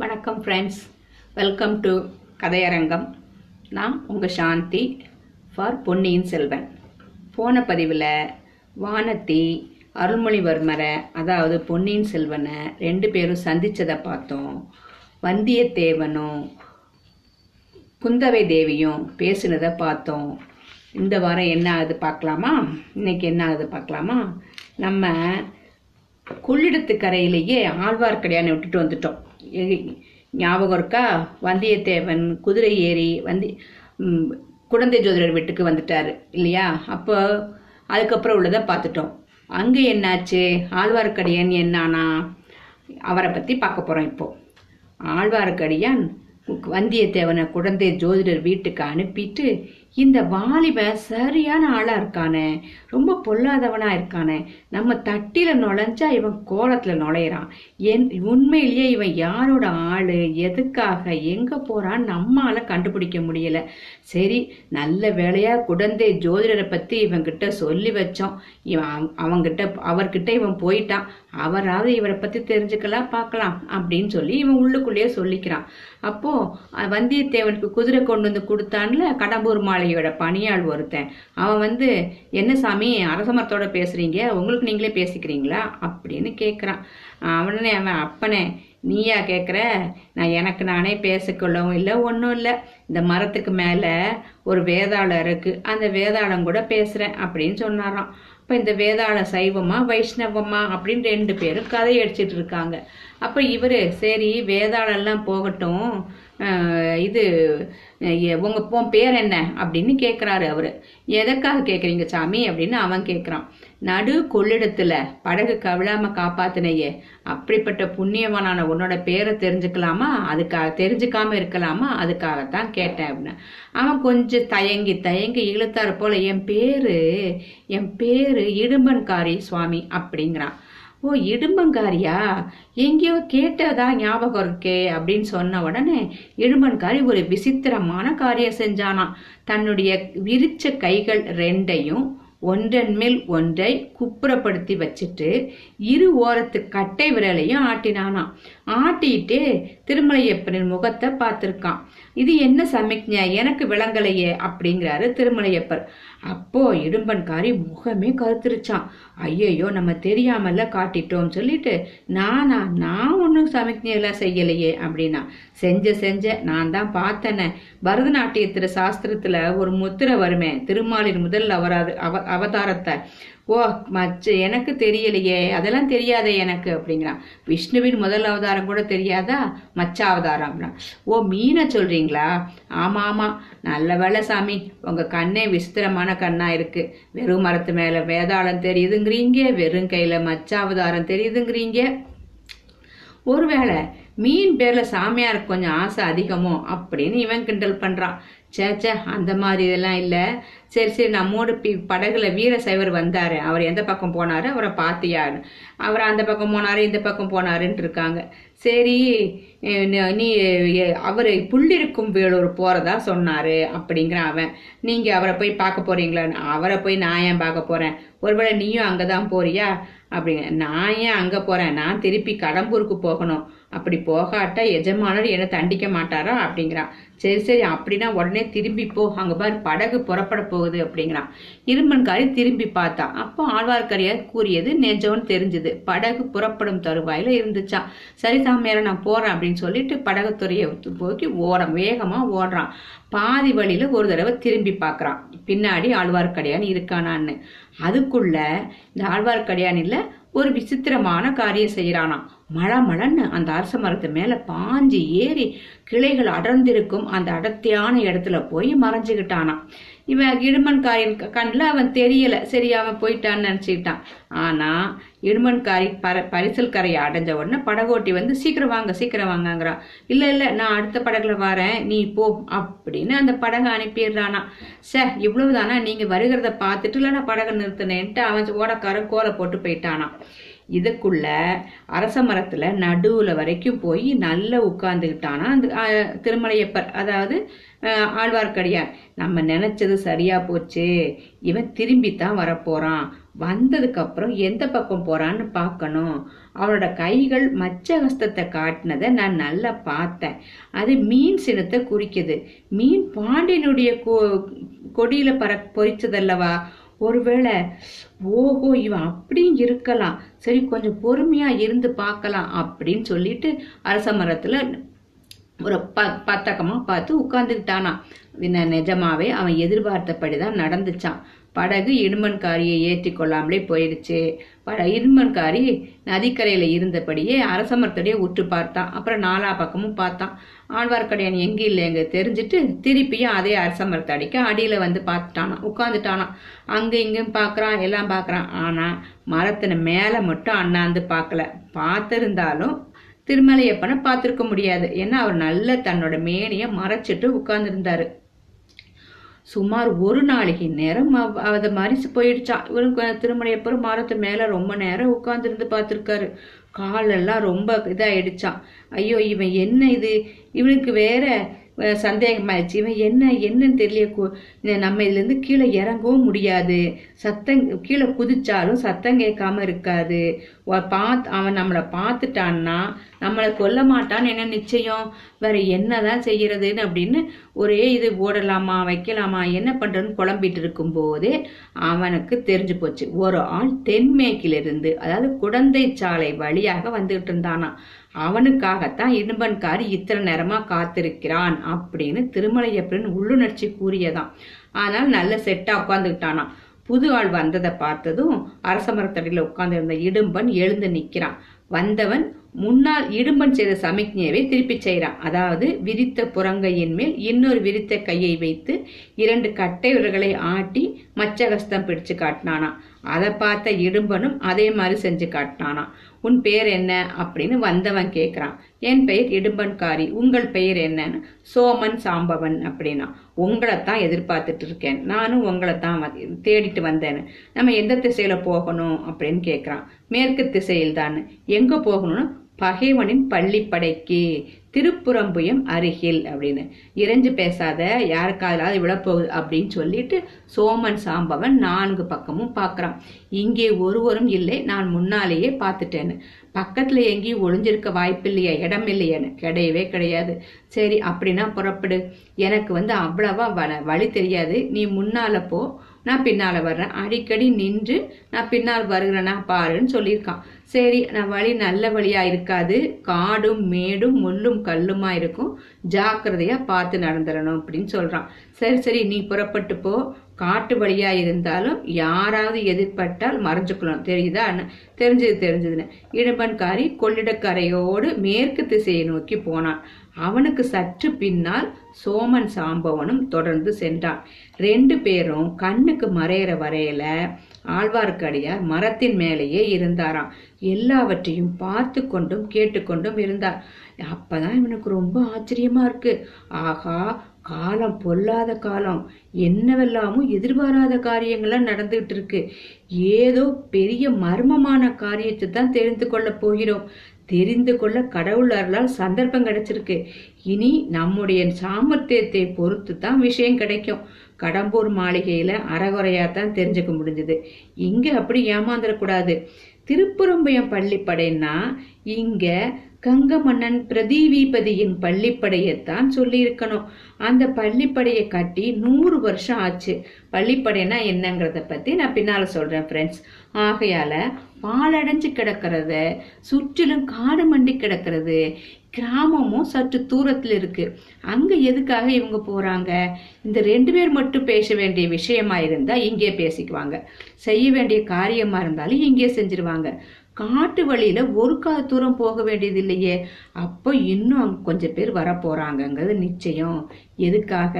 வணக்கம் friends welcome to கதையரங்கம். நான் உங்கள் சாந்தி ஃபார் பொன்னியின் செல்வன். போன பதிவில் வானத்தி அருள்மொழிவர்மரை அதாவது பொன்னியின் செல்வனை ரெண்டு பேரும் சந்தித்ததை பார்த்தோம். வந்தியத்தேவனும் குந்தவை தேவியும் பேசினதை பார்த்தோம். இந்த வாரம் என்ன ஆகுது பார்க்கலாமா? இன்னைக்கு என்ன ஆகுது பார்க்கலாமா? நம்ம கொள்ளிடத்து கரையிலேயே ஆழ்வார்க்கடியானை விட்டுட்டு வந்துட்டோம். ஞாபகம் இருக்கா? வந்தியத்தேவன் குதிரை ஏறி வந்தி குழந்தை ஜோதிடர் வீட்டுக்கு வந்துட்டார் இல்லையா? அப்போ அதுக்கப்புறம் உள்ளதை பார்த்துட்டோம். அங்கே என்னாச்சு? ஆழ்வார்க்கடியன் என்னானா? அவரை பற்றி பார்க்க போகிறோம் இப்போ. ஆழ்வார்க்கடியான் வந்தியத்தேவனை குழந்தை ஜோதிடர் வீட்டுக்கு அனுப்பிட்டு இந்த வாலிபன் சரியான ஆளா இருக்கானே ரொம்ப பொல்லாதவனா இருக்கானே. நம்ம தட்டில நுழைஞ்சா இவன் கோலத்துல நுழையிறான். என் உண்மையிலேயே இவன் யாரோட ஆளு எதுக்காக எங்க போறான் நம்மால கண்டுபிடிக்க முடியல. சரி நல்ல வேலையா குடந்தே ஜோதிடரை பத்தி இவன்கிட்ட சொல்லி வச்சோம். இவன் அவன்கிட்ட அவர்கிட்ட இவன் போயிட்டான். அவராவது இவரை பத்தி தெரிஞ்சுக்கலாம் பார்க்கலாம் அப்படின்னு சொல்லி இவன் உள்ளுக்குள்ளேயே சொல்லிக்கிறான். அப்போ வந்தியத்தேவனுக்கு குதிரை கொண்டு வந்து கொடுத்தான்ல கடம்பூர் மாளிகையோட பணியாள் ஒருத்தன். அவன் வந்து என்ன சாமி அரசமரத்தோட பேசுறீங்க? உங்களுக்கு நீங்களே பேசிக்கிறீங்களா? அப்படின்னு கேட்குறான் அவனே அவன் அப்பனே நீயா கேட்குற நான் எனக்கு நானே பேசிக்கொள்ளவும் இல்லை ஒன்றும் இல்லை. இந்த மரத்துக்கு மேலே ஒரு வேதாளம் இருக்குது அந்த வேதாளம் கூட பேசுகிறேன் அப்படின்னு சொன்னாராம். இப்போ இந்த வேதாள சைவமா வைஷ்ணவமா அப்படின்னு ரெண்டு பேரும் கதை அடிச்சிட்டு இருக்காங்க. அப்போ இவர் சரி வேதாளம் எல்லாம் போகட்டும் இது உங்கள் உங்க உன் பேர் என்ன? அப்படின்னு கேட்குறாரு அவரு. எதற்காக கேட்குறீங்க சாமி? அப்படின்னு அவன் கேட்குறான் நடு கொள்ளிடத்துல படகு கவிழாம காப்பாத்தினையே. அப்படிப்பட்ட புண்ணியவனான உன்னோட பேரை தெரிஞ்சுக்கலாமா? அதுக்காக தெரிஞ்சுக்காம இருக்கலாமா? அதுக்காகத்தான் கேட்டேன் அப்படின்னு. அவன் கொஞ்சம் தயங்கி தயங்கி இழுத்தாரு போல என் பேரு என் பேரு இடும்பன்காரி சுவாமி அப்படிங்கிறான். ஓ இடும்பங்காரியா எங்கேயோ கேட்டதா ஞாபகம் இருக்கே அப்படின்னு சொன்ன உடனே இடும்பன்காரி ஒரு விசித்திரமான காரியம் செஞ்சானாம். தன்னுடைய விரிச்ச கைகள் ரெண்டையும் ஒன்றன் மேல் ஒன்றை குப்புறப்படுத்தி வச்சுட்டு இரு ஓரத்து கட்டை விரலையும் ஆட்டினானாம். ஆட்டிட்டு திருமலையப்பனின் முகத்தை பார்த்துருக்கான். இது என்ன சமிக்ஞை? எனக்கு விளங்கலையே அப்படிங்கிறாரு திருமலையப்பர். அப்போ இடும்பன்காரி முகமே கருத்துருச்சான். ஐயையோ நம்ம தெரியாமல காட்டிட்டோம் சொல்லிட்டு நானா நான் ஒன்றும் சமிக்ஞையெல்லாம் செய்யலையே அப்படின்னா. செஞ்ச செஞ்ச நான் தான் பார்த்தேனே. பரதநாட்டியத்திர சாஸ்திரத்துல ஒரு முத்திரை வருமே திருமாலின் முதல் அவராது அவ அவதாரத்தை. ஓ மச்ச எனக்கு தெரியலையே அதெல்லாம் தெரியாதே எனக்கு அப்படிங்கிறான். விஷ்ணுவின் முதல் அவதாரம் கூட தெரியாதா? மச்ச அவதாரம்னா அப்படின்னா. ஓ மீனை சொல்றீங்களா? ஆமா ஆமா. நல்ல வேலை சாமி உங்க கண்ணே விசித்திரமான கண்ணா இருக்கு. வெறும் மரத்து மேல வேதாளம் தெரியுதுங்கிறீங்க வெறும் கையில மச்ச அவதாரம் தெரியுதுங்கிறீங்க. ஒருவேளை மீன் பேர்ல சாமியாருக்கு கொஞ்சம் ஆசை அதிகமோ அப்படின்னு இவன் கிண்டல் பண்றான். ச்சே ச்சே அந்த மாதிரி இதெல்லாம் இல்லை. சரி சரி நம்மோடு பி படகுல வீர சைவர் வந்தார். அவர் எந்த பக்கம் போனாரு? அவரை பார்த்தியாரு அவர் அந்த பக்கம் போனாரு இந்த பக்கம் போனாருன்ட்டு இருக்காங்க. சரி நீ- அவர் புள்ளிருக்கும் வேலூர் போகிறதா சொன்னார் அப்படிங்கிறான் அவன். நீங்கள் அவரை போய் பார்க்க போறீங்களா அவரை போய் நான் ஏன் பார்க்க போகிறேன் ஒருவேளை நீயும் அங்கே தான் போறியா? அப்படிங்க நான் ஏன் அங்கே போகிறேன் நான் திருப்பி கடம்பூருக்கு போகணும். அப்படி போகாட்டா எஜமானர் என்னை தண்டிக்க மாட்டாரா? அப்படிங்கிறான். சரி சரி அப்படின்னா உடனே திரும்பி போ. அங்க பாரு படகு புறப்பட போகுது அப்படிங்கிறான். இரும்பன்காரி திரும்பி பார்த்தா அப்போ ஆழ்வார்க்கடியார் கூறியது நெஜம்னு தெரிஞ்சது. படகு புறப்படும் தருவாயில இருந்துச்சான் சரி சாமியார நான் போறேன் அப்படின்னு சொல்லிட்டு படகுத்துறையை போக்கி ஓரம் வேகமா ஓடுறான். பாதி வழியில ஒரு தடவை திரும்பி பார்க்குறான். பின்னாடி ஆழ்வார்க்கடியான் இருக்கானான்னு. அதுக்குள்ள இந்த ஆழ்வார்க்கடியான் இல்ல ஒரு விசித்திரமான காரியம் செய்யறானாம். மழ மழன்னு அந்த அரச மரத்து மேல பாஞ்சு ஏறி கிளைகள் அடர்ந்திருக்கும் அந்த அடர்த்தியான இடத்துல போய் மறைஞ்சுக்கிட்டானான் இவன் இடுமன்காரின் கண்ணில் அவன் தெரியல. சரி அவன் போயிட்டான்னு நினச்சிக்கிட்டான். ஆனா இடுமன்காரி பர பரிசல் கரையை அடைஞ்ச உடனே படகோட்டி வந்து சீக்கிரம் வாங்க சீக்கிரம் வாங்கங்கிறான் இல்ல இல்ல நான் அடுத்த படகுல வரேன். நீ போ. அப்படின்னு அந்த படகை அனுப்பிடுறானா. சே இவ்வளவுதானா? நீங்க வருகிறத பார்த்துட்டு இல்லை நான் படகை நிறுத்தினேன்ட்டு அவன் ஓடக்காரன் கோலை போட்டு போயிட்டானான் இதுக்குள்ள அரச மரத்துல நடுவுல வரைக்கும் போய் நல்லா உட்கார்ந்துக்கிட்டானா அந்த திருமலையப்பர். அதாவது ஆழ்வார்க்கடியார். நம்ம நினைச்சது சரியா போச்சு. இவன் திரும்பித்தான் வரப்போறான். வந்ததுக்கு அப்புறம் எந்த பக்கம் போறான்னு பார்க்கணும். அவனோட கைகள் மச்ச ஹஸ்தத்தை காட்டினதை நான் நல்லா பார்த்தேன். அது மீன் சினத்தை குறிக்குது. மீன் பாண்டியனுடைய கொ- கொடியில பற பொறிச்சதல்லவா? ஒருவேளை ஓஹோ இவன் அப்படியும் இருக்கலாம். சரி கொஞ்சம் பொறுமையா இருந்து பார்க்கலாம் அப்படின்னு சொல்லிட்டு அரச மரத்துல ஒரு ப பத்தக்கமாக பார்த்து உட்காந்துக்கிட்டானா நிஜமாவே அவன் எதிர்பார்த்தபடி தான் நடந்துச்சான் படகு இடுமன்காரியை ஏற்றி கொள்ளாமலே போயிடுச்சு. பட இடுமன்காரி நதிக்கரையில இருந்தபடியே அரசமரத்தடியே உற்று பார்த்தான். அப்புறம் நாலா பக்கமும் பார்த்தான். ஆழ்வார்க்கடியான் எங்க இல்லைங்க தெரிஞ்சுட்டு திருப்பியும் அதே அரசமரத்தடிக்கு அடியில வந்து பார்த்துட்டானா உட்காந்துட்டானா அங்க இங்கேயும் பார்க்குறான் எல்லாம் பார்க்குறான். ஆனா மரத்தின மேல மட்டும் அண்ணாந்து பார்க்கல. பார்த்திருந்தாலும் திருமலையப்பனை பார்த்துருக்க முடியாது. ஏன்னா அவர் நல்ல தன்னோட மேனியை மறைச்சிட்டு உட்கார்ந்துருந்தாரு. சுமார் ஒரு நாளைக்கு நேரம் அதை மறிச்சு போயிடுச்சான் இவரும் திருமணியப்பரும் மரத்து மேல ரொம்ப நேரம் உட்காந்துருந்து பார்த்துருக்காரு. காலெல்லாம் ரொம்ப இதாயிடுச்சான் ஐயோ இவன் என்ன இது? இவனுக்கு வேற சந்தேகமாயிடுச்சு. இவன் என்ன என்னன்னு தெரியல கு- நம்ம இதுலேருந்து கீழே இறங்கவும் முடியாது. சத்தம் கீழே குதிச்சாலும் சத்தம் கேட்காம இருக்காது. பார்த்து பாத் அவன் நம்மளை பார்த்துட்டான்னா நம்மளை கொல்ல மாட்டான்னு என்ன நிச்சயம்? வேற என்னதான் செய்யறதுன்னு அப்படின்னு ஒரே இது ஓடலாமா வைக்கலாமா என்ன பண்றதுன்னு குழம்பிட்டு இருக்கும்போதே அவனுக்கு தெரிஞ்சு போச்சு. ஒரு ஆள் தென்மேற்கிலிருந்து அதாவது குடந்தை சாலை வழியாக வந்துகிட்டு இருந்தானா அவனுக்காகத்தான் இடும்பன்காரி இத்தனை நேரமா காத்திருக்கிறான் அப்படின்னு திருமலையப்பன் உள்ளுணர்ச்சி கூறியதாம். ஆனால் நல்ல செட்டா உட்காந்துக்கிட்டானாம் புது ஆள் வந்ததை பார்த்ததும் அரச மரத்தடியில உட்கார்ந்திருந்த இடும்பன் எழுந்து நிற்கிறான். வந்தவன் முன்னால் இடும்பன் செய்த சமிக்ஞையவே திருப்பி செய்கிறான். அதாவது விரித்த புறங்கையின் மேல் இன்னொரு விரித்த கையை வைத்து இரண்டு கட்டை விரல்களை ஆட்டி மச்சகஸ்தம் பிடிச்சு காட்டினானா அதை பார்த்த இடும்பனும் அதே மாதிரி செஞ்சு காட்டினானா. உன் பெயர் என்ன? அப்படின்னு வந்தவன் கேட்குறான் என் பெயர் இடும்பன்காரி. உங்கள் பெயர் என்னன்னு? சோமன் சாம்பவன் அப்படின்னா. உங்களைத்தான் எதிர்பார்த்துட்டு இருக்கேன். நானும் உங்களைத்தான் தான் தேடிட்டு வந்தேன்னு. நம்ம எந்த திசையில போகணும்? அப்படின்னு கேட்குறான் மேற்கு திசையில் தான் எங்க போகணும்னு பகைவனின் பள்ளிப்படைக்கு திருப்புறம்புயம் அருகில் அப்படின்னு. இறைஞ்சு பேசாத யாருக்காவது விழப்போகுது அப்படின்னு சொல்லிட்டு சோமன் சாம்பவன் நான்கு பக்கமும் பார்க்குறான் இங்கே ஒருவரும் இல்லை நான் முன்னாலேயே பார்த்துட்டேன்னு. பக்கத்தில் எங்கேயும் ஒளிஞ்சிருக்க வாய்ப்பில்லையா இடம் இல்லையான்னு கிடையவே கிடையாது. சரி அப்படின்னா புறப்படு. எனக்கு வந்து அவ்வளவா வ- வழி தெரியாது. நீ முன்னால போ. நான் பின்னால் வர்றேன். அடிக்கடி நின்று நான் பின்னால் வருகிறேன்னா பாருன்னு சொல்லியிருக்கான். சரி நான் வழி நல்ல வழியாக இருக்காது. காடும் மேடும் முள்ளும் கல்லுமா இருக்கும். ஜாக்கிரதையாக பார்த்து நடந்துடணும் அப்படின்னு சொல்கிறான் சரி சரி நீ புறப்பட்டு போ. காட்டு வழியா இருந்தாலும் யாராவது எதிர்பட்டால் மறைஞ்சுக்கணும். தெரியுதா தெரிஞ்சது தெரிஞ்சதுன்னு. இடும்பன்காரி கொள்ளிடக்கரையோடு மேற்கு திசையை நோக்கி போனான். அவனுக்கு சற்று பின்னால் சோமன் சாம்பவனும் தொடர்ந்து சென்றான். ரெண்டு பேரும் கண்ணுக்கு மறையிற வரையில ஆழ்வார்க்கடியார் மரத்தின் மேலேயே இருந்தாராம். எல்லாவற்றையும் பார்த்து கொண்டும் கேட்டுக்கொண்டும் இருந்தார். அப்பதான் இவனுக்கு ரொம்ப ஆச்சரியமா இருக்கு. ஆகா காலம் பொல்லாத காலம். என்னவெல்லாமும் எதிர்பாராத காரியங்கள்லாம் நடந்துகிட்டு இருக்கு. ஏதோ பெரிய மர்மமான காரியத்தை தான் தெரிந்து கொள்ள போகிறோம். தெரிந்து கொள்ள கடவுள் அருளால் சந்தர்ப்பம் கிடைச்சிருக்கு. இனி நம்முடைய சாமர்த்தியத்தை பொறுத்து தான் விஷயம் கிடைக்கும். கடம்பூர் மாளிகையில அறகுறையா தான் தெரிஞ்சுக்க முடிஞ்சது. இங்க அப்படி ஏமாந்துடக்கூடாது. திருப்புறம்பயம் பள்ளிப்படைன்னா இங்க கங்க மன்னன் பிரதீவிபதியின் பள்ளிப்படையைத்தான் சொல்லி இருக்கணும் அந்த பள்ளிப்படையை கட்டி நூறு வருஷம் ஆச்சு. பள்ளிப்படைனா என்னங்கிறத பத்தி நான் பின்னால சொல்றேன் ஃப்ரெண்ட்ஸ் ஆகையால பாலடைஞ்சு கிடக்கிறது சுற்றிலும் காடு மண்டி கிடக்கிறது கிராமமும் சற்று தூரத்தில் இருக்கு. அங்க எதுக்காக இவங்க போறாங்க? இந்த ரெண்டு பேர் மட்டும் பேச வேண்டிய விஷயமா இருந்தா இங்கே பேசிக்குவாங்க. செய்ய வேண்டிய காரியமா இருந்தாலும் இங்கே செஞ்சிருவாங்க. காட்டு வழியில ஒரு கால தூரம் போக வேண்டியது இல்லையே அப்போ இன்னும் அங்க கொஞ்சம் பேர் வரப்போறாங்கங்கிறது நிச்சயம். எதுக்காக?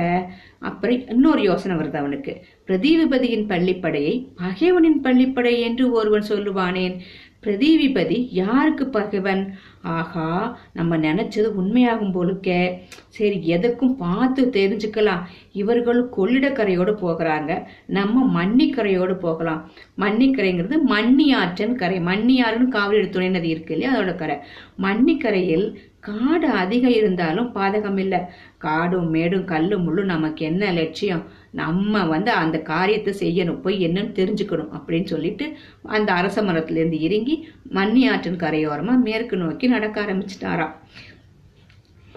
அப்புறம் இன்னொரு யோசனை வருது அவனுக்கு. பிரதீபதியின் பள்ளிப்படையை பகைவனின் பள்ளிப்படை என்று ஒருவன் சொல்லுவானேன். பிரதீவிபதி யாருக்கு பகைவன்? ஆகா நம்ம நினைச்சது உண்மையாகும் போலுக்கே. சரி எதுக்கும் பார்த்து தெரிஞ்சுக்கலாம். இவர்கள் கொள்ளிடக்கரையோடு போகிறாங்க. நம்ம மன்னிக்கரையோடு போகலாம். மன்னிக்கரைங்கிறது மன்னியாற்றன் கரை. மன்னியாறுன்னு காவிரி துணை நதி இருக்கு இல்லையா? அதோட கரை. மன்னிக்கரையில் காடு அதிகம் இருந்தாலும் பாதகம் இல்லை. காடும் மேடும் கல்லும் முள்ளும் நமக்கு என்ன லட்சியம்? நம்ம வந்து அந்த காரியத்தை செய்யணும் போய் என்னன்னு தெரிஞ்சுக்கணும் அப்படின்னு சொல்லிட்டு அந்த அரச மரத்திலேருந்து இறங்கி மன்னி ஆற்றின் கரையோரமாக மேற்கு நோக்கி நடக்க ஆரம்பிச்சிட்டாராம்.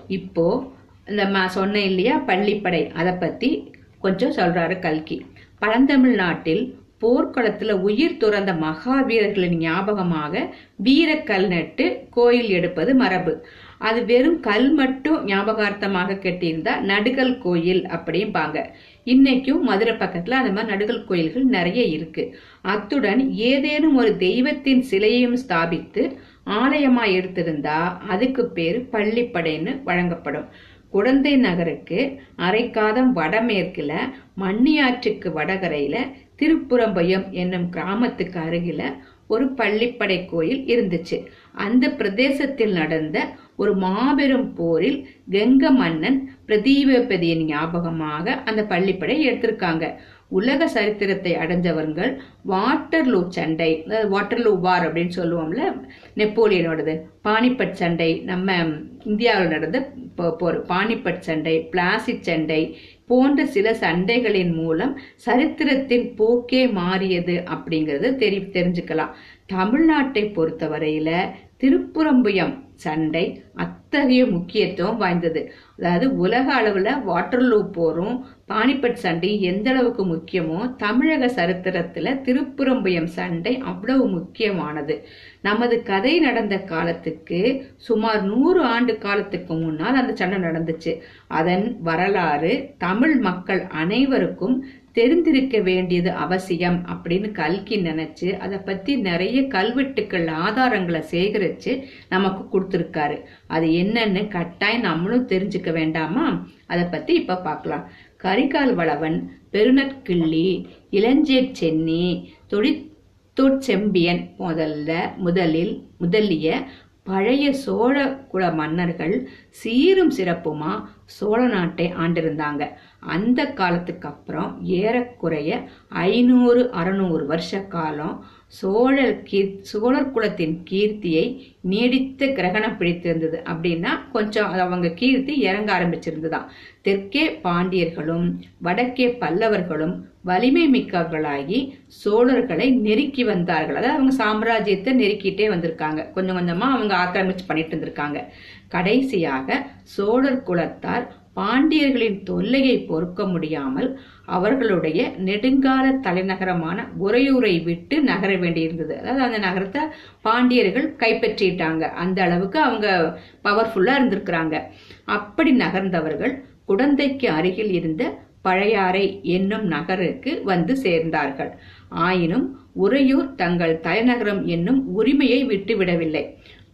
இப்போ இந்த ம- சொன்னேன் இல்லையா பள்ளிப்படை அதை பற்றி கொஞ்சம் சொல்கிறாரு கல்கி. பழந்தமிழ்நாட்டில் போர்க்களத்துல உயிர் துறந்த மகாவீரர்களின் ஞாபகமாக வீரக்கல் நட்டு கோயில் எடுப்பது மரபு. அது வெறும் கல் மட்டும் ஞாபகார்த்தமாக கட்டியிருந்தா நடுகல் கோயில் அப்படிம்பாங்க. இன்னைக்கும் மதுரை பக்கத்துல அந்த மாதிரி நடுகல் கோயில்கள் நிறைய இருக்கு. அத்துடன் ஏதேனும் ஒரு தெய்வத்தின் சிலையையும் ஸ்தாபித்து ஆலயமா எடுத்திருந்தா அதுக்கு பேரு பள்ளிப்படைன்னு வழங்கப்படும். குடந்தை நகருக்கு அரைக்காதம் வடமேற்குல மண்ணியாற்றுக்கு வடகரையில திருப்புறம்பயம் என்னும் கிராமத்துக்கு அருகில ஒரு பள்ளிப்படை கோயில் இருந்துச்சு. அந்த பிரதேசத்தில் நடந்த ஒரு மாபெரும் போரில் கெங்க மன்னன் பிரதீபதியின் ஞாபகமாக அந்த பள்ளிப்படை எடுத்திருக்காங்க. உலக சரித்திரத்தை அடைஞ்சவர்கள் வாட்டர்லூ சண்டை வாட்டர்லூ வார் அப்படின்னு சொல்லுவோம்ல நெப்போலியனோடது. பானிபட் சண்டை நம்ம இந்தியாவில் நடந்த போர் பானிபட் சண்டை பிளாசிட் சண்டை போன்ற சில சண்டைகளின் மூலம் சரித்திரத்தின் போக்கே மாறியது அப்படிங்கறது தெரி தெரிஞ்சுக்கலாம். தமிழ்நாட்டை பொறுத்தவரையில திருப்புறம்புயம் சண்டை அத்தகைய முக்கியத்துவம் வாய்ந்தது. அதாவது உலக அளவில் வாட்டர்லூ போரும் பானிபட் சண்டை எந்த அளவுக்கு முக்கியமோ தமிழக சரித்திரத்துல திருப்புறம்புயம் சண்டை அவ்வளவு முக்கியமானது. நமது கதை நடந்த காலத்துக்கு சுமார் நூறு ஆண்டு காலத்துக்கு முன்னால் அந்த சண்டை நடந்துச்சு. அதன் வரலாறு தமிழ் மக்கள் அனைவருக்கும் தெரிந்திருக்க வேண்டியது அவசியம் அப்படின்னு கல்கி நினைச்சு அதை பத்தி நிறைய கல்வெட்டுக்கள் ஆதாரங்களை சேகரிச்சு நமக்கு கொடுத்துருக்காரு. அது என்னன்னு கட்டாயம் நம்மளும் தெரிஞ்சுக்க வேண்டாமா? அதை பத்தி இப்ப பார்க்கலாம். கரிகால் வளவன் பெருநற்கிள்ளி இளஞ்சேட் சென்னி துடித்தூட்செம்பியன் முதல்ல முதலில் முதலிய பழைய சோழ குல மன்னர்கள் சீரும் சிறப்புமா சோழ நாட்டை ஆண்டிருந்தாங்க. அந்த காலத்துக்கு அப்புறம் ஏறக்குறைய ஐநூறு அறுநூறு வருஷ காலம் சோழர் கீர் சோழர் குலத்தின் கீர்த்தியை நீடித்த கிரகணம் பிடித்திருந்தது. அப்படின்னா கொஞ்சம் அவங்க கீர்த்தி இறங்க ஆரம்பிச்சிருந்துதான் தெற்கே பாண்டியர்களும் வடக்கே பல்லவர்களும் வலிமை மிக்கவர்களாகி சோழர்களை நெருக்கி வந்தார்கள். அதாவது அவங்க சாம்ராஜ்யத்தை நெருக்கிட்டே வந்திருக்காங்க. கொஞ்சம் கொஞ்சமா அவங்க ஆக்கிரமிச்சு பண்ணிட்டு இருந்திருக்காங்க. கடைசியாக சோழர் குலத்தார் பாண்டியர்களின் தொல்லையை பொறுக்க முடியாமல் அவர்களுடைய நெடுங்கால தலைநகரமான உறையூரை விட்டு நகர வேண்டியிருந்தது. அதாவது அந்த நகரத்தை பாண்டியர்கள் கைப்பற்றிட்டாங்க. அந்த அளவுக்கு அவங்க பவர்ஃபுல்லா இருந்திருக்கிறாங்க. அப்படி நகர்ந்தவர்கள் குடந்தைக்கு அருகில் இருந்த பழையாறை என்னும் நகருக்கு வந்து சேர்ந்தார்கள். ஆயினும் உறையூர் தங்கள் தலைநகரம் என்னும் உரிமையை விட்டுவிடவில்லை.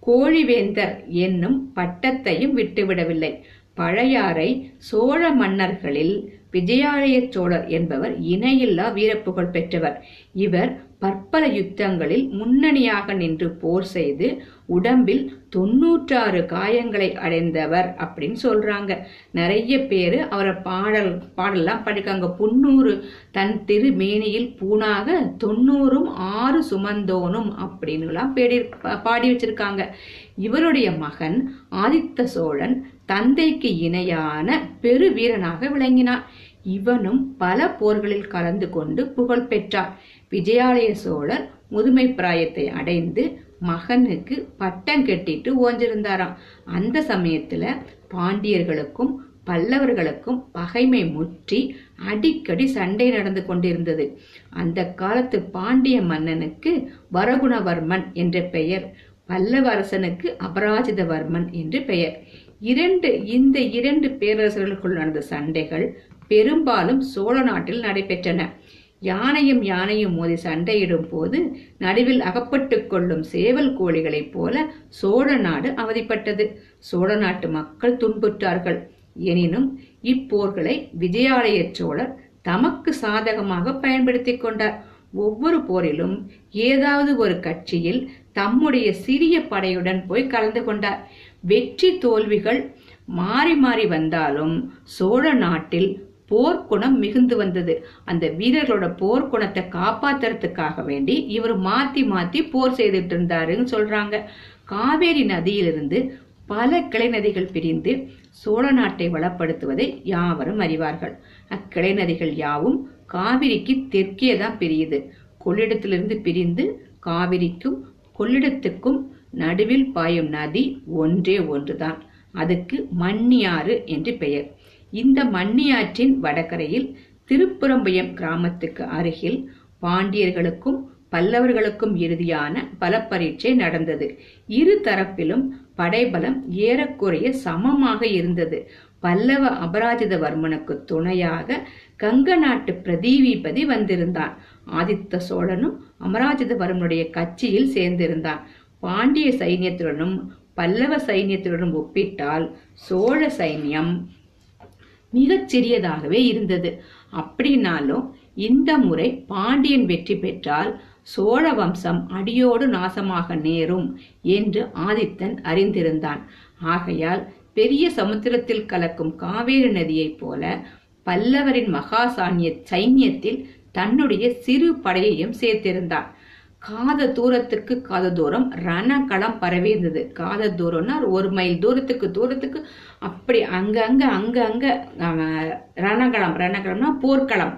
கோழிவேந்தர் என்னும் பட்டத்தையும் விட்டுவிடவில்லை. பழையாறை சோழ மன்னர்களில் விஜயாலய சோழர் என்பவர் இணையில்லா வீரப்புகழ் பெற்றவர். இவர் பற்பல யுத்தங்களில் முன்னணியாக நின்று போர் செய்து உடம்பில் தொண்ணூற்றாறு காயங்களை அடைந்தவர் அப்படின்னு சொல்றாங்க. நிறைய பேர் அவரை பாடல் பாடலாம் படிக்காங்க. புன்னூறு தன் திரு மேனியில் பூணாக தொண்ணூறும் ஆறு சுமந்தோனும் அப்படின்னுலாம் பேடி பாடி வச்சிருக்காங்க. இவருடைய மகன் ஆதித்த சோழன் தந்தைக்கு இணையான பெரு வீரனாக விளங்கினான் இவனும் பல போர்களில் கலந்து கொண்டு புகழ் பெற்றார். விஜயாலய சோழர் முதுமை பிராயத்தை அடைந்து மகனுக்கு பட்டம் கட்டிட்டு ஓஞ்சிருந்தாராம். அந்த சமயத்துல பாண்டியர்களுக்கும் பல்லவர்களுக்கும் பகைமை முற்றி அடிக்கடி சண்டை நடந்து கொண்டிருந்தது. அந்த காலத்து பாண்டிய மன்னனுக்கு வரகுணவர்மன் என்ற பெயர் பல்லவ அரசனுக்கு அபராஜிதவர்மன் என்று பெயர். இரண்டு இந்த இரண்டு பேரரசர்களுக்குள் நடந்த சண்டைகள் பெரும்பாலும் சோழ நாட்டில் நடைபெற்றன. யானையும் யானையும் மோதி சண்டையிடும் போது நடுவில் அகப்பட்டு கொள்ளும் சேவல் கோழிகளைப் போல சோழ நாடு அவதிப்பட்டது. சோழ நாட்டு மக்கள் துன்புற்றார்கள். எனினும் இப்போர்களை விஜயாலய சோழர் தமக்கு சாதகமாக பயன்படுத்திக் கொண்டார். ஒவ்வொரு போரிலும் ஏதாவது ஒரு கட்சியில் தம்முடைய சிறிய படையுடன் போய் கலந்து கொண்டார். வெற்றி தோல்விகள் மாறி மாறி வந்தாலும் சோழ நாட்டில் போர்க்குணம் மிகுந்து வந்தது. அந்த வீரர்களோட போர்க்குணத்தை காப்பாத்துறதுக்காக வேண்டி இவர் மாத்தி மாத்தி போர் செய்துட்டு இருந்தாருன்னு சொல்றாங்க. காவேரி நதியிலிருந்து பல கிளை நதிகள் பிரிந்து சோழ நாட்டை வளப்படுத்துவதை யாவரும் அறிவார்கள். அக்கிளை நதிகள் யாவும் காவிரிக்கு தெற்கே தான் பிரியுது. கொள்ளிடத்திலிருந்து பிரிந்து காவிரிக்கும் கொள்ளிடத்துக்கும் நடுவில் பாயும் நதி ஒன்றே ஒன்றுதான். அதுக்கு மன்னியாறு என்று பெயர். இந்த மன்னியாற்றின் வடகரையில் திருப்புறம்பயம் கிராமத்துக்கு அருகில் பாண்டியர்களுக்கும் பல்லவர்களுக்கும் இறுதியான பலப்பரீட்சை நடந்தது. இரு தரப்பிலும் படைபலம் ஏறக்குறைய சமமாக இருந்தது. பல்லவ அபராஜிதவர்மனுக்கு துணையாக கங்க நாட்டு பிரதீவிபதி வந்திருந்தான். ஆதித்த சோழனும் அமராஜிதவர்மனுடைய கட்சியில் சேர்ந்திருந்தான். பாண்டிய சைன்யத்துடனும் பல்லவ சைன்யத்துடனும் ஒப்பிட்டால் சோழ சைன்யம் மிகச் சிறியதாகவே இருந்தது. அப்படின்னாலும் இந்த முறை பாண்டியன் வெற்றி பெற்றால் சோழ வம்சம் அடியோடு நாசமாக நேரும் என்று ஆதித்தன் அறிந்திருந்தான். ஆகையால் பெரிய சமுத்திரத்தில் கலக்கும் காவேரி நதியைப் போல பல்லவரின் மகா சைன்யத்தில் தன்னுடைய சிறு படையையும் சேர்த்திருந்தான். காத தூரத்துக்கு காத தூரம் ரணகளம் பரவி இருந்தது. காத தூரம்னா ஒரு மைல் தூரத்துக்கு தூரத்துக்கு அப்படி அங்க அங்க அங்க அங்க ரணகளம் ரணகளம்னா போர்க்களம்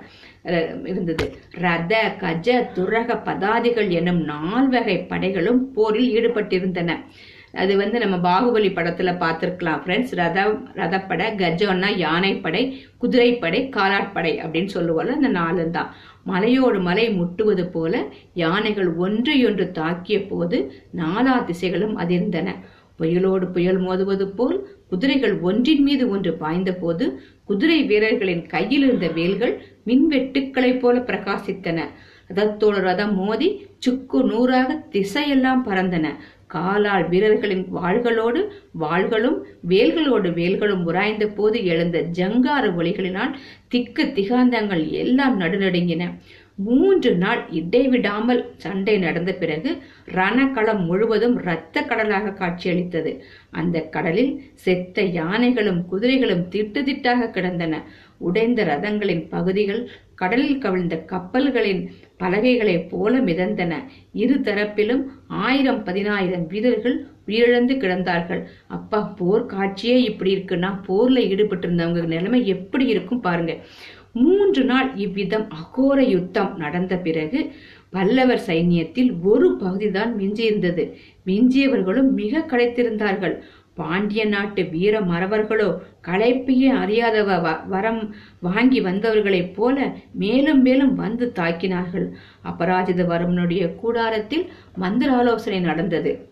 இருந்தது. ரத கஜ துரக பதாதிகள் எனும் நால்வகை படைகளும் போரில் ஈடுபட்டிருந்தன. அது வந்து நம்ம பாகுபலி படத்துல பார்த்திருக்கலாம் ஃப்ரெண்ட்ஸ் ரத ரதப்படை கஜம்னா யானைப்படை குதிரைப்படை காலாட்படை அப்படின்னு சொல்லுவோம்ல அந்த நாலு தான். மலையோடு மலை முட்டுவது போல யானைகள் ஒன்றையொன்று தாக்கிய போது நாலா திசைகளும் அதிர்ந்தன. புயலோடு புயல் மோதுவது போல் குதிரைகள் ஒன்றின் மீது ஒன்று பாய்ந்த போது குதிரை வீரர்களின் கையில் இருந்த வேல்கள் மின்வெட்டுக்களைப் போல பிரகாசித்தன. ரதத்தோடு ரதம் மோதி சுக்கு நூறாக திசையெல்லாம் பறந்தன. காலால் வீரர்களின் வாள்களோடு வாள்களும் வேல்களோடு வேல்களும் உராய்ந்த போது எழுந்த ஜங்கார ஒலிகளினால் திக்கு திகாந்தங்கள் எல்லாம் நடுநடுங்கின. மூன்று நாள் இடைவிடாமல் சண்டை நடந்த பிறகு ரணக்களம் முழுவதும் இரத்த கடலாக காட்சியளித்தது. அந்த கடலில் செத்த யானைகளும் குதிரைகளும் திட்டு திட்டாக கிடந்தன. உடைந்த ரதங்களின் பகுதிகள் கடலில் கவிழ்ந்த கப்பல்களின் பலகைகளைப் போல மிதந்தன. இரு தரப்பிலும் ஆயிரம் பதினாயிரம் வீரர்கள் உயிரிழந்து கிடந்தார்கள். அப்பா போர் காட்சியே இப்படி இருக்குன்னா போர்ல ஈடுபட்டு இருந்தவங்க நிலைமை எப்படி இருக்கும் பாருங்க. மூன்று நாள் இவ்விதம் அகோர யுத்தம் நடந்த பிறகு பல்லவர் சைன்யத்தில் ஒரு பகுதிதான் மிஞ்சியிருந்தது. மிஞ்சியவர்களும் மிக களைத்திருந்தார்கள். பாண்டிய நாட்டு வீர மறவர்களோ களைப்பையே அறியாதவ வ- வரம் வாங்கி வந்தவர்களைப் போல மேலும் மேலும் வந்து தாக்கினார்கள். அபராஜித வரமனுடைய கூடாரத்தில் மந்திராலோசனை நடந்தது.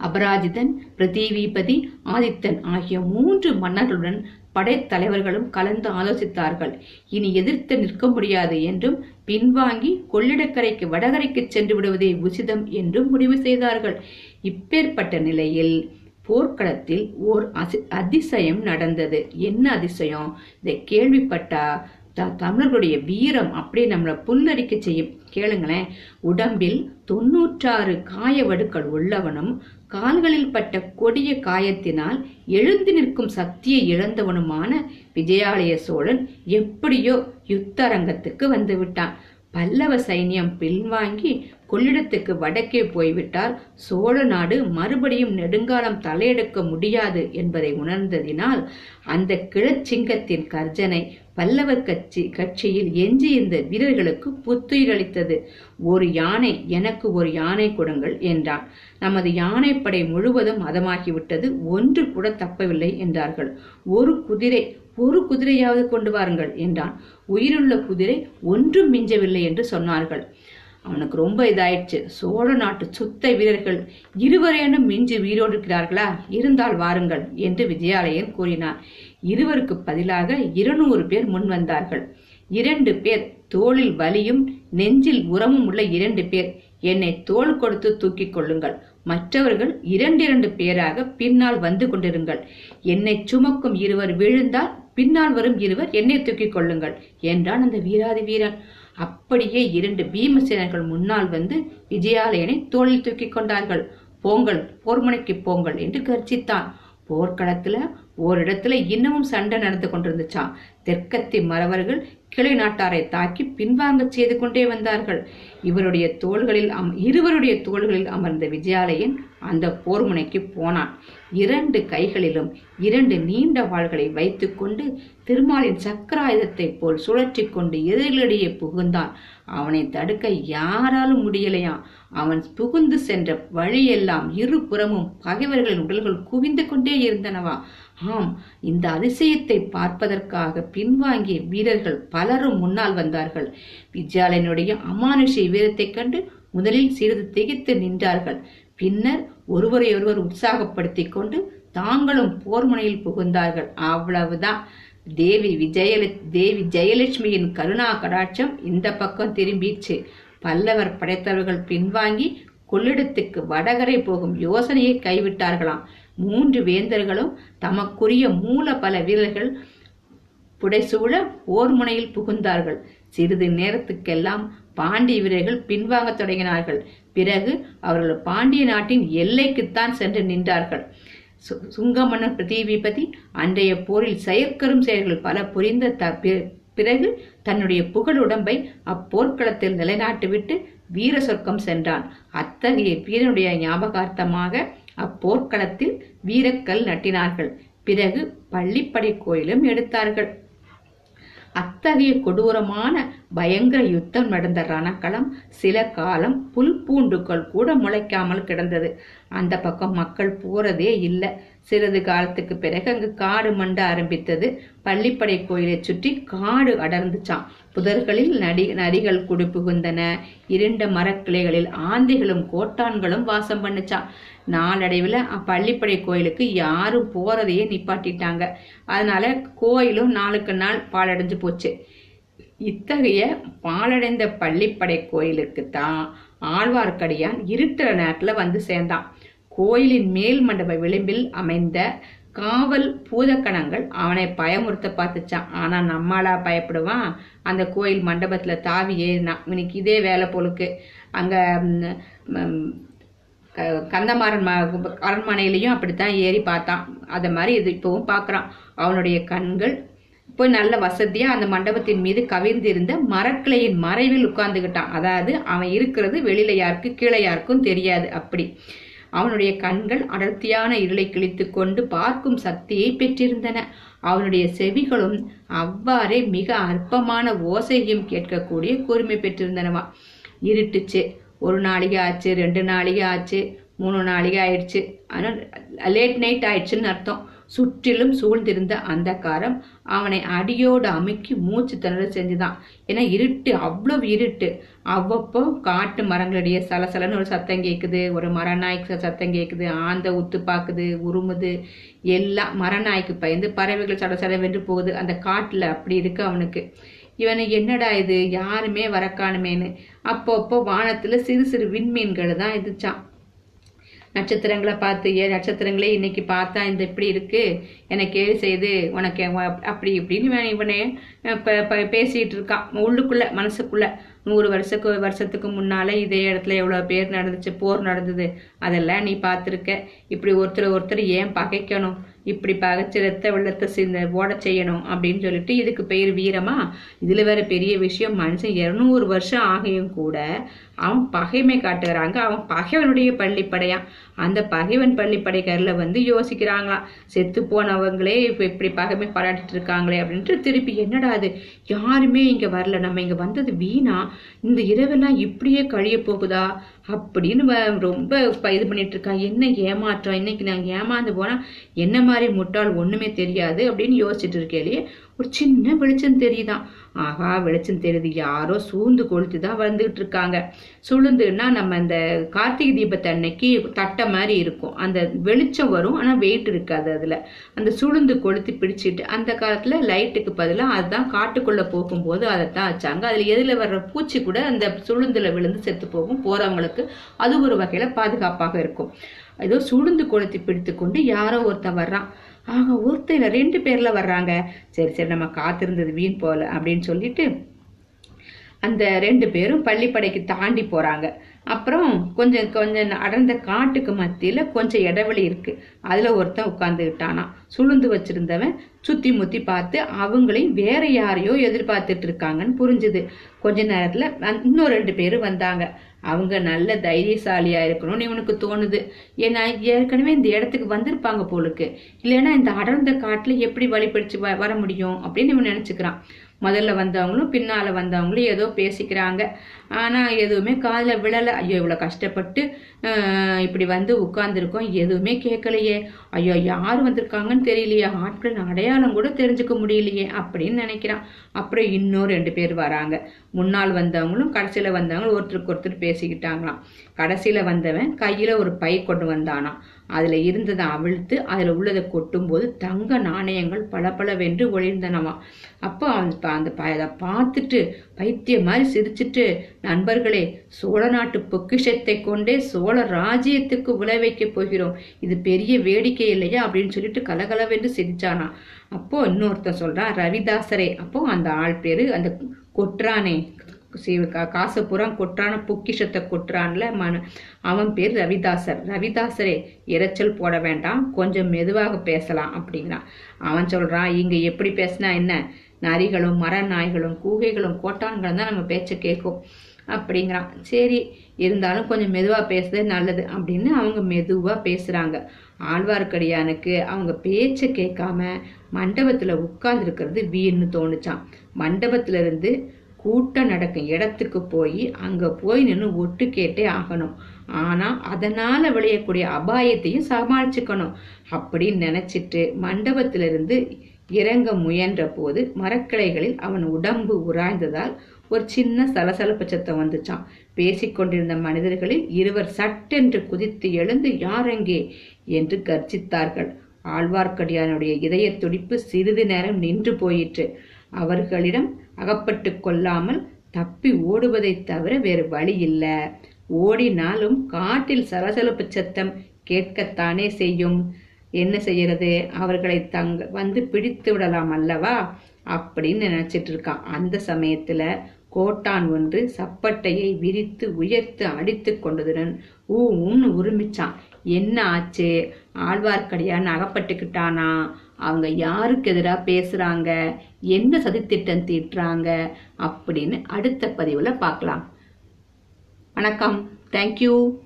அபராஜிதன் பிரதீவிபதி ஆதித்தன் ஆகிய மூன்று மன்னர்களுடன் படைத்தலைவர்களும் கலந்து ஆலோசித்தார்கள். இனி எதிர்த்து நிற்க முடியாது என்றும் பின்வாங்கி கொள்ளிடக்கரைக்கு வடகரைக்கு சென்று விடுவதே உசிதம் என்றும் முடிவு செய்தார்கள். இப்பேற்பட்ட நிலையில் போர்க்களத்தில் ஓர் அசி- அதிசயம் நடந்தது. என்ன அதிசயம்? இதை கேள்விப்பட்டா த- தமிழர்களுடைய வீரம் அப்படியே நம்மளை புல்லரிக்க செய்யும். கேளுங்களேன். உடம்பில் தொன்னூற்றாறு காய வடுக்கள் உள்ளவனும் கால்களில் பட்ட கொடிய காயத்தினால் எழுந்து நிற்கும் சக்தியை இழந்தவனுமான விஜயாலய சோழன் எப்படியோ யுத்தரங்கத்துக்கு வந்து விட்டான். பல்லவ சைன்யம் பின்வாங்கி கொள்ளிடத்துக்கு வடக்கே போய்விட்டால் சோழ நாடு மறுபடியும் நெடுங்காலம் தலையெடுக்க முடியாது என்பதை உணர்ந்ததினால் அந்த கிழச்சிங்கத்தின் கர்ஜனை பல்லவர் கட்சி கட்சியில் எஞ்சியிருந்த வீரர்களுக்கு புத்துயிர் அளித்தது ஒரு யானை எனக்கு ஒரு யானை கொடுங்கள் என்றான். நமது யானைப்படை முழுவதும் மதமாகிவிட்டது ஒன்று கூட தப்பவில்லை என்றார்கள். ஒரு குதிரை ஒரு குதிரையாவது கொண்டு வாருங்கள் என்றான். உயிருள்ள குதிரை ஒன்றும் மிஞ்சவில்லை என்று சொன்னார்கள். அவனுக்கு ரொம்ப இதாயிடுச்சு. சோழ நாட்டு சுத்த வீரர்கள் இருவரேனும் மிஞ்சி உயிரோடு இருக்கிறார்களா இருந்தால் வாருங்கள் என்று விஜயாலயன் கூறினார் இருவருக்கு பதிலாக இருநூறு பேர் முன் வந்தார்கள். இரண்டு பேர் தோளில் வலியும் நெஞ்சில் உரமும் உள்ள இரண்டு பேர் என்னை தோள் கொடுத்து தூக்கிக் கொள்ளுங்கள். மற்றவர்கள் இரண்டிரண்டு பேராக பின்னால் வந்து கொண்டிருங்கள். என்னை சுமக்கும் இருவர் விழுந்தால் பின்னால் வரும் இருவர் என்னை தூக்கிக் கொள்ளுங்கள் என்றான் அந்த வீராதி வீரன். அப்படியே இரண்டு பீமசேனர்கள் முன்னால் வந்து விஜயாலயனை தோளில் தூக்கி கொண்டார்கள். போங்கள் போர்முனைக்கு போங்கள் என்று கர்ஜித்தான். போர்க்களத்துல ஓரிடத்துல இன்னமும் சண்டை நடந்து கொண்டிருந்துச்சாம் தெற்கத்தி மறவர்கள் கிளை நாட்டாரை தாக்கி பின்வாங்க செய்து கொண்டே வந்தார்கள். இவருடைய தோள்களில் அம் இருவருடைய தோள்களில் அமர்ந்த விஜயாலயன் அந்த போர்முனைக்கு போனான். இரண்டு கைகளிலும் இரண்டு நீண்ட வாள்களை வைத்துக்கொண்டு திருமாலின் சக்கராயுதத்தைப் போல் சுழற்றி கொண்டு எதிரிகளிடையே புகுந்தான். அவனை தடுக்க யாராலும் முடியலையாம் அவன் புகுந்து சென்ற வழியெல்லாம் இருபுறமும் பகைவர்களின் உடல்கள் குவிந்து கொண்டே இருந்தனவா? ஆம் இந்த அதிசயத்தை பார்ப்பதற்காக பின்வாங்கிய வீரர்கள் பலரும் முன்னால் வந்தார்கள். விஜயாலயனுடைய அமானுஷ வீரத்தைக் கண்டு முதலில் சிறிது திகைத்து நின்றார்கள். பின்னர் ஒருவரையொருவர் உற்சாகப்படுத்திக் கொண்டு தாங்களும் போர்முனையில் புகுந்தார்கள். அவ்வளவுதான். தேவி விஜயல தேவி ஜெயலட்சுமியின் கருணா கடாட்சம் இந்த பக்கம் திரும்பிச்சு பல்லவர் படைத்தவர்கள் பின்வாங்கி கொள்ளிடத்துக்கு வடகரை போகும் யோசனையை கைவிட்டார்களாம். மூன்று வேந்தர்களும் தமக்குரிய மூல பல வீரர்கள் புடைசூழ ஓர் முனையில் புகுந்தார்கள். சிறிது நேரத்துக்கெல்லாம் பாண்டிய வீரர்கள் பின்வாங்கத் தொடங்கினார்கள். பிறகு அவர்கள் பாண்டிய நாட்டின் எல்லைக்குத்தான் சென்று நின்றார்கள். சு- சுங்க பிரதீபிபதி அன்றைய போரில் செயற்கரும் செயல்கள் பல புரிந்த த பிறகு தன்னுடைய புகழுடம்பை அப்போர்க்களத்தில் நிலைநாட்டிவிட்டு வீர சொர்க்கம் சென்றான். அத்தகைய வீரனுடைய ஞாபகார்த்தமாக அப்போர்க்களத்தில் வீரக்கல் நட்டினார்கள். பிறகு பள்ளிப்படை கோயிலும் எடுத்தார்கள். அத்தகைய கொடூரமான பயங்கர யுத்தம் நடந்த ரணக்களம் சில காலம் புல் பூண்டுகள் கூட முளைக்காமல் கிடந்தது. அந்த பக்கம் மக்கள் போறதே இல்லை. சிறிது காலத்துக்கு பிறகு அங்கு காடு மண்ட ஆரம்பித்தது. பள்ளிப்படை கோயிலை சுற்றி காடு அடர்ந்துச்சான் புதர்களில் நடி நரிகள் குடி புகுந்தன இருண்ட மரக்கிளைகளில் ஆந்தைகளும் கோட்டான்களும் வாசம் பண்ணுச்சான் நாளடைவில் பள்ளிப்படை கோயிலுக்கு யாரும் போறதையே நிப்பாட்டிட்டாங்க. அதனால கோயிலும் நாளுக்கு நாள் பாலடைஞ்சு போச்சு. இத்தகைய பாலடைந்த பள்ளிப்படை கோயிலுக்கு தான் ஆழ்வார்க்கடியான் இருட்டுற நேரத்தில் வந்து சேர்ந்தான். கோயிலின் மேல் மண்டப விளிம்பில் அமைந்த காவல் பூதக்கணங்கள் அவனை பயமுறுத்த பார்த்துச்சான் ஆனா நம்மளா பயப்படுவான்? அந்த கோயில் மண்டபத்துல தாவி ஏறினான். இவனுக்கு இதே வேலை போலுக்கு. அங்க கந்தமாறன் ம- அரண்மனையிலையும் அப்படித்தான் ஏறி பார்த்தான். அதை மாதிரி இது இப்பவும் பார்க்கறான். அவனுடைய கண்கள் போய் நல்ல வசதியா அந்த மண்டபத்தின் மீது கவிழ்ந்திருந்த மரக்கிளையின் மறைவில் உட்கார்ந்துகிட்டான். அதாவது அவன் இருக்கிறது வெளியில யாருக்கு கீழே யாருக்கும் தெரியாது. அப்படி அவனுடைய கண்கள் அடர்த்தியான இருளை கிழித்துக் கொண்டு பார்க்கும் சக்தியை பெற்றிருந்தன. அவனுடைய செவிகளும் அவ்வாறே மிக அற்பமான ஓசையும் கேட்கக்கூடிய கூர்மை பெற்றிருந்தனவா. இருட்டுச்சு ஒரு நாளிகை ஆச்சு ரெண்டு நாளிகை ஆச்சு மூணு நாளிகை ஆயிடுச்சு. ஆனால் லேட் நைட் ஆயிடுச்சுன்னு அர்த்தம். சுற்றிலும் சூழ்ந்திருந்த அந்தகாரம் அவனை அடியோடு அமுக்கி மூச்சு திணற செஞ்சுதான். ஏன்னா இருட்டு அவ்வளவு இருட்டு. அவ்வப்போ காட்டு மரங்களுடைய சலசலன்னு ஒரு சத்தம் கேட்குது ஒரு மரநாய்க்கு சத்தம் கேட்குது ஆந்த உத்து பார்க்குது உருமுது எல்லாம் மரநாய்க்கு பயந்து பறவைகள் சட சடவென்று போகுது. அந்த காட்டில் அப்படி இருக்கு அவனுக்கு. இவனை என்னடா இது? யாருமே வரக்காணுமேன்னு. அப்பப்போ வானத்தில் சிறு சிறு விண்மீன்கள் தான் இதுச்சான் நட்சத்திரங்களை பார்த்து ஏ நட்சத்திரங்களே இன்னைக்கு பார்த்தா இந்த இப்படி இருக்கு. எனக்கு ஏழு செய்து உனக்கு அப்படி இப்படின்னு இவனே பேசிகிட்டு பேசிட்டு இருக்கான். உள்ளுக்குள்ள மனசுக்குள்ள. நூறு வருஷக்கு வருஷத்துக்கு முன்னால இதே இடத்துல எவ்வளவு பேர் நடந்துச்சு போர் நடந்தது. அதெல்லாம் நீ பார்த்துருக்க. இப்படி ஒருத்தர் ஒருத்தர் ஏன் பகைக்கணும்? இப்படி பகைச்சு ரத்த வெள்ளத்தை சிந்த ஓட செய்யணும் அப்படின்னு சொல்லிட்டு இதுக்கு பெயர் வீரமா? இதுல வேற பெரிய விஷயம் மனுஷன் இருநூறு வருஷம் ஆகியும் கூட அவன் பகைமை காட்டுகிறாங்க. அவன் பகைவனுடைய பள்ளிப்படையான் அந்த பகைவன் பள்ளிப்படைக்காரில் வந்து யோசிக்கிறாங்களாம் செத்து போனவங்களே இப்போ இப்படி பகைமை பாராட்டிட்டு இருக்காங்களே அப்படின்ட்டு திருப்பி என்னடா அது யாருமே இங்கே வரல. நம்ம இங்கே வந்தது வீணா? இந்த இரவெல்லாம் இப்படியே கழிய போகுதா? அப்படின்னு வ- ரொம்ப இது பண்ணிட்டு இருக்கான். என்ன ஏமாற்றம்? இன்னைக்கு நான் ஏமாந்து போனால் என்ன மாதிரி முட்டாள்? ஒன்றுமே தெரியாது அப்படின்னு யோசிச்சுட்டு இருக்கேலே ஒரு சின்ன வெளிச்சம் தெரியுதான். ஆகா வெளிச்சம் தெரியுது. யாரோ சூழ்ந்து கொளுத்து தான் வந்துகிட்டு இருக்காங்க. சுளுந்துன்னா நம்ம அந்த கார்த்திகை தீபத்தை அன்னைக்கு தட்டை மாதிரி இருக்கும். அந்த வெளிச்சம் வரும் ஆனால் வெயிட் இருக்காது அதுல. அந்த சுளுந்து கொளுத்தி பிடிச்சிட்டு அந்த காலத்துல லைட்டுக்கு பதிலாக அதுதான் காட்டுக்குள்ளே போகும்போது அதைத்தான் வச்சாங்க. அதுல எதுல வர்ற பூச்சி கூட அந்த சுளுந்துல விழுந்து செத்து போகும். போறவங்களுக்கு அது ஒரு வகையில பாதுகாப்பாக இருக்கும். ஏதோ சுளுந்து கொளுத்தி பிடித்து கொண்டு யாரோ ஒருத்தன் வர்றான். ஆக ஒருத்தர் ரெண்டு பேர்ல வர்றாங்க. சரி சரி நம்ம காத்திருந்தது வீண் போல அப்படின்னு சொல்லிட்டு அந்த ரெண்டு பேரும் பள்ளிப்படைக்கு தாண்டி போறாங்க. அப்புறம் கொஞ்சம் கொஞ்சம் அடர்ந்த காட்டுக்கு மத்தியில கொஞ்சம் இடைவெளி இருக்கு. அதுல ஒருத்தன் உட்கார்ந்துக்கிட்டானா. சுளுந்து வச்சிருந்தவன் சுத்தி முத்தி பார்த்து அவங்களையும் வேற யாரையோ எதிர்பார்த்துட்டு இருக்காங்கன்னு புரிஞ்சுது. கொஞ்ச நேரத்துல இன்னும் ரெண்டு பேரும் வந்தாங்க. அவங்க நல்ல தைரியசாலியா இருக்கணும்னு இவனுக்கு தோணுது. ஏன்னா ஏற்கனவே இந்த இடத்துக்கு வந்திருப்பாங்க போலுக்கு. இல்லைன்னா இந்த அடர்ந்த காட்டுல எப்படி வழிபடிச்சு வ- வர முடியும் அப்படின்னு இவன் நினைச்சுக்கிறான். முதல்ல வந்தவங்களும் பின்னால வந்தவங்களும் ஏதோ பேசிக்கிறாங்க. ஆனா எதுவுமே காதுல விழல. ஐயோ இவ்வளவு கஷ்டப்பட்டு இப்படி வந்து உட்கார்ந்துருக்கோம். எதுவுமே கேட்கலையே ஐயோ யார் வந்திருக்காங்கன்னு தெரியலையே. ஆட்களின் அடையாளம் கூட தெரிஞ்சுக்க முடியலையே அப்படின்னு நினைக்கிறான். அப்புறம் இன்னும் ரெண்டு பேர் வராங்க. முன்னால் வந்தவங்களும் கடைசியில வந்தவங்களும் ஒருத்தருக்கு ஒருத்தர் பேசிக்கிட்டாங்களாம். கடைசியில வந்தவன் கையில ஒரு பை கொண்டு வந்தானாம் அதுல இருந்ததை அவிழ்த்து அதுல உள்ளதை கொட்டும்போது தங்க நாணயங்கள் பளபளவென்று ஒளிர்ந்தனவா. அப்போ அவன் ப- அந்த ப- அதை பார்த்துட்டு பைத்தியம் மாதிரி சிரிச்சிட்டு நண்பர்களே சோழ நாட்டு பொக்கிஷத்தை கொண்டே சோழ ராஜ்யத்துக்கு விளைவிக்க போகிறோம். இது பெரிய வேடிக்கை இல்லையா அப்படின்னு சொல்லிட்டு கலகலவென்று சிரிச்சானா. அப்போ இன்னொருத்தன் சொல்றான் ரவிதாசரே. அப்போ அந்த ஆள் பேரு அந்த கொற்றானே காசை புறம் கொற்றான பொக்கிஷத்தை கொற்றான்ல மன. அவன் பேர் ரவிதாசர். ரவிதாசரே இரைச்சல் போட வேண்டாம் கொஞ்சம் மெதுவாக பேசலாம் அப்படிங்கிறான். அவன் சொல்றான் இங்க எப்படி பேசினா என்ன? நரிகளும் மர நாய்களும் கூகைகளும் கோட்டான்களும் தான் நம்ம பேச்சை கேட்கும். அப்படிங்கிறான். சரி இருந்தாலும் கொஞ்சம் மெதுவா பேசுறது நல்லது அப்படின்னு அவங்க மெதுவா பேசுறாங்க. ஆழ்வார்க்கடியானுக்கு அவங்க பேச்சை கேட்காம மண்டபத்துல உட்கார்ந்து இருக்கிறது தோணுச்சான் மண்டபத்துல இருந்து கூட்டம் நடக்கும் இடத்துக்கு போய் அங்க போய் நின்று ஒட்டு கேட்டே ஆகணும். ஆனா அதனால விளையக்கூடிய அபாயத்தையும் சமாளிச்சுக்கணும். அப்படின்னு நினைச்சிட்டு மண்டபத்திலிருந்து இறங்க முயன்ற போது மரக்கிளைகளில் அவன் உடம்பு உராய்ந்ததால் ஒரு சின்ன சலசலப்பு சத்தம் வந்துச்சான் பேசிக்கொண்டிருந்த மனிதர்களில் இருவர் சட்டென்று குதித்து எழுந்து யாரெங்கே? என்று கர்ஜித்தார்கள். ஆழ்வார்க்கடியானுடைய இதய துடிப்பு சிறிது நேரம் நின்று போயிற்று. அவர்களிடம் அகப்பட்டு கொள்ளாமல் தப்பி ஓடுவதைத் தவிர வேறு வழி இல்லை. ஓடினாலும் காட்டில் சலசலப்பு சத்தம் கேட்கத்தானே செய்யும். என்ன செய்யறது? அவர்களை தங்க வந்து பிடித்து விடலாம் அல்லவா? அப்படின்னு நினைச்சிட்டு இருக்கான் அந்த சமயத்துல கோட்டான் ஒன்று சப்பட்டையை விரித்து உயர்த்து அடித்து கொண்டதுடன் ஊன்னு உருமிச்சான். என்ன ஆச்சு? ஆழ்வார்க்கடியான் அகப்பட்டுக்கிட்டானா? அவங்க யாருக்கு எதிராக பேசுறாங்க? என்ன சதித்திட்டம் தீட்டுறாங்க? அப்படின்னு அடுத்த பதிவுல பார்க்கலாம். வணக்கம். தேங்க்யூ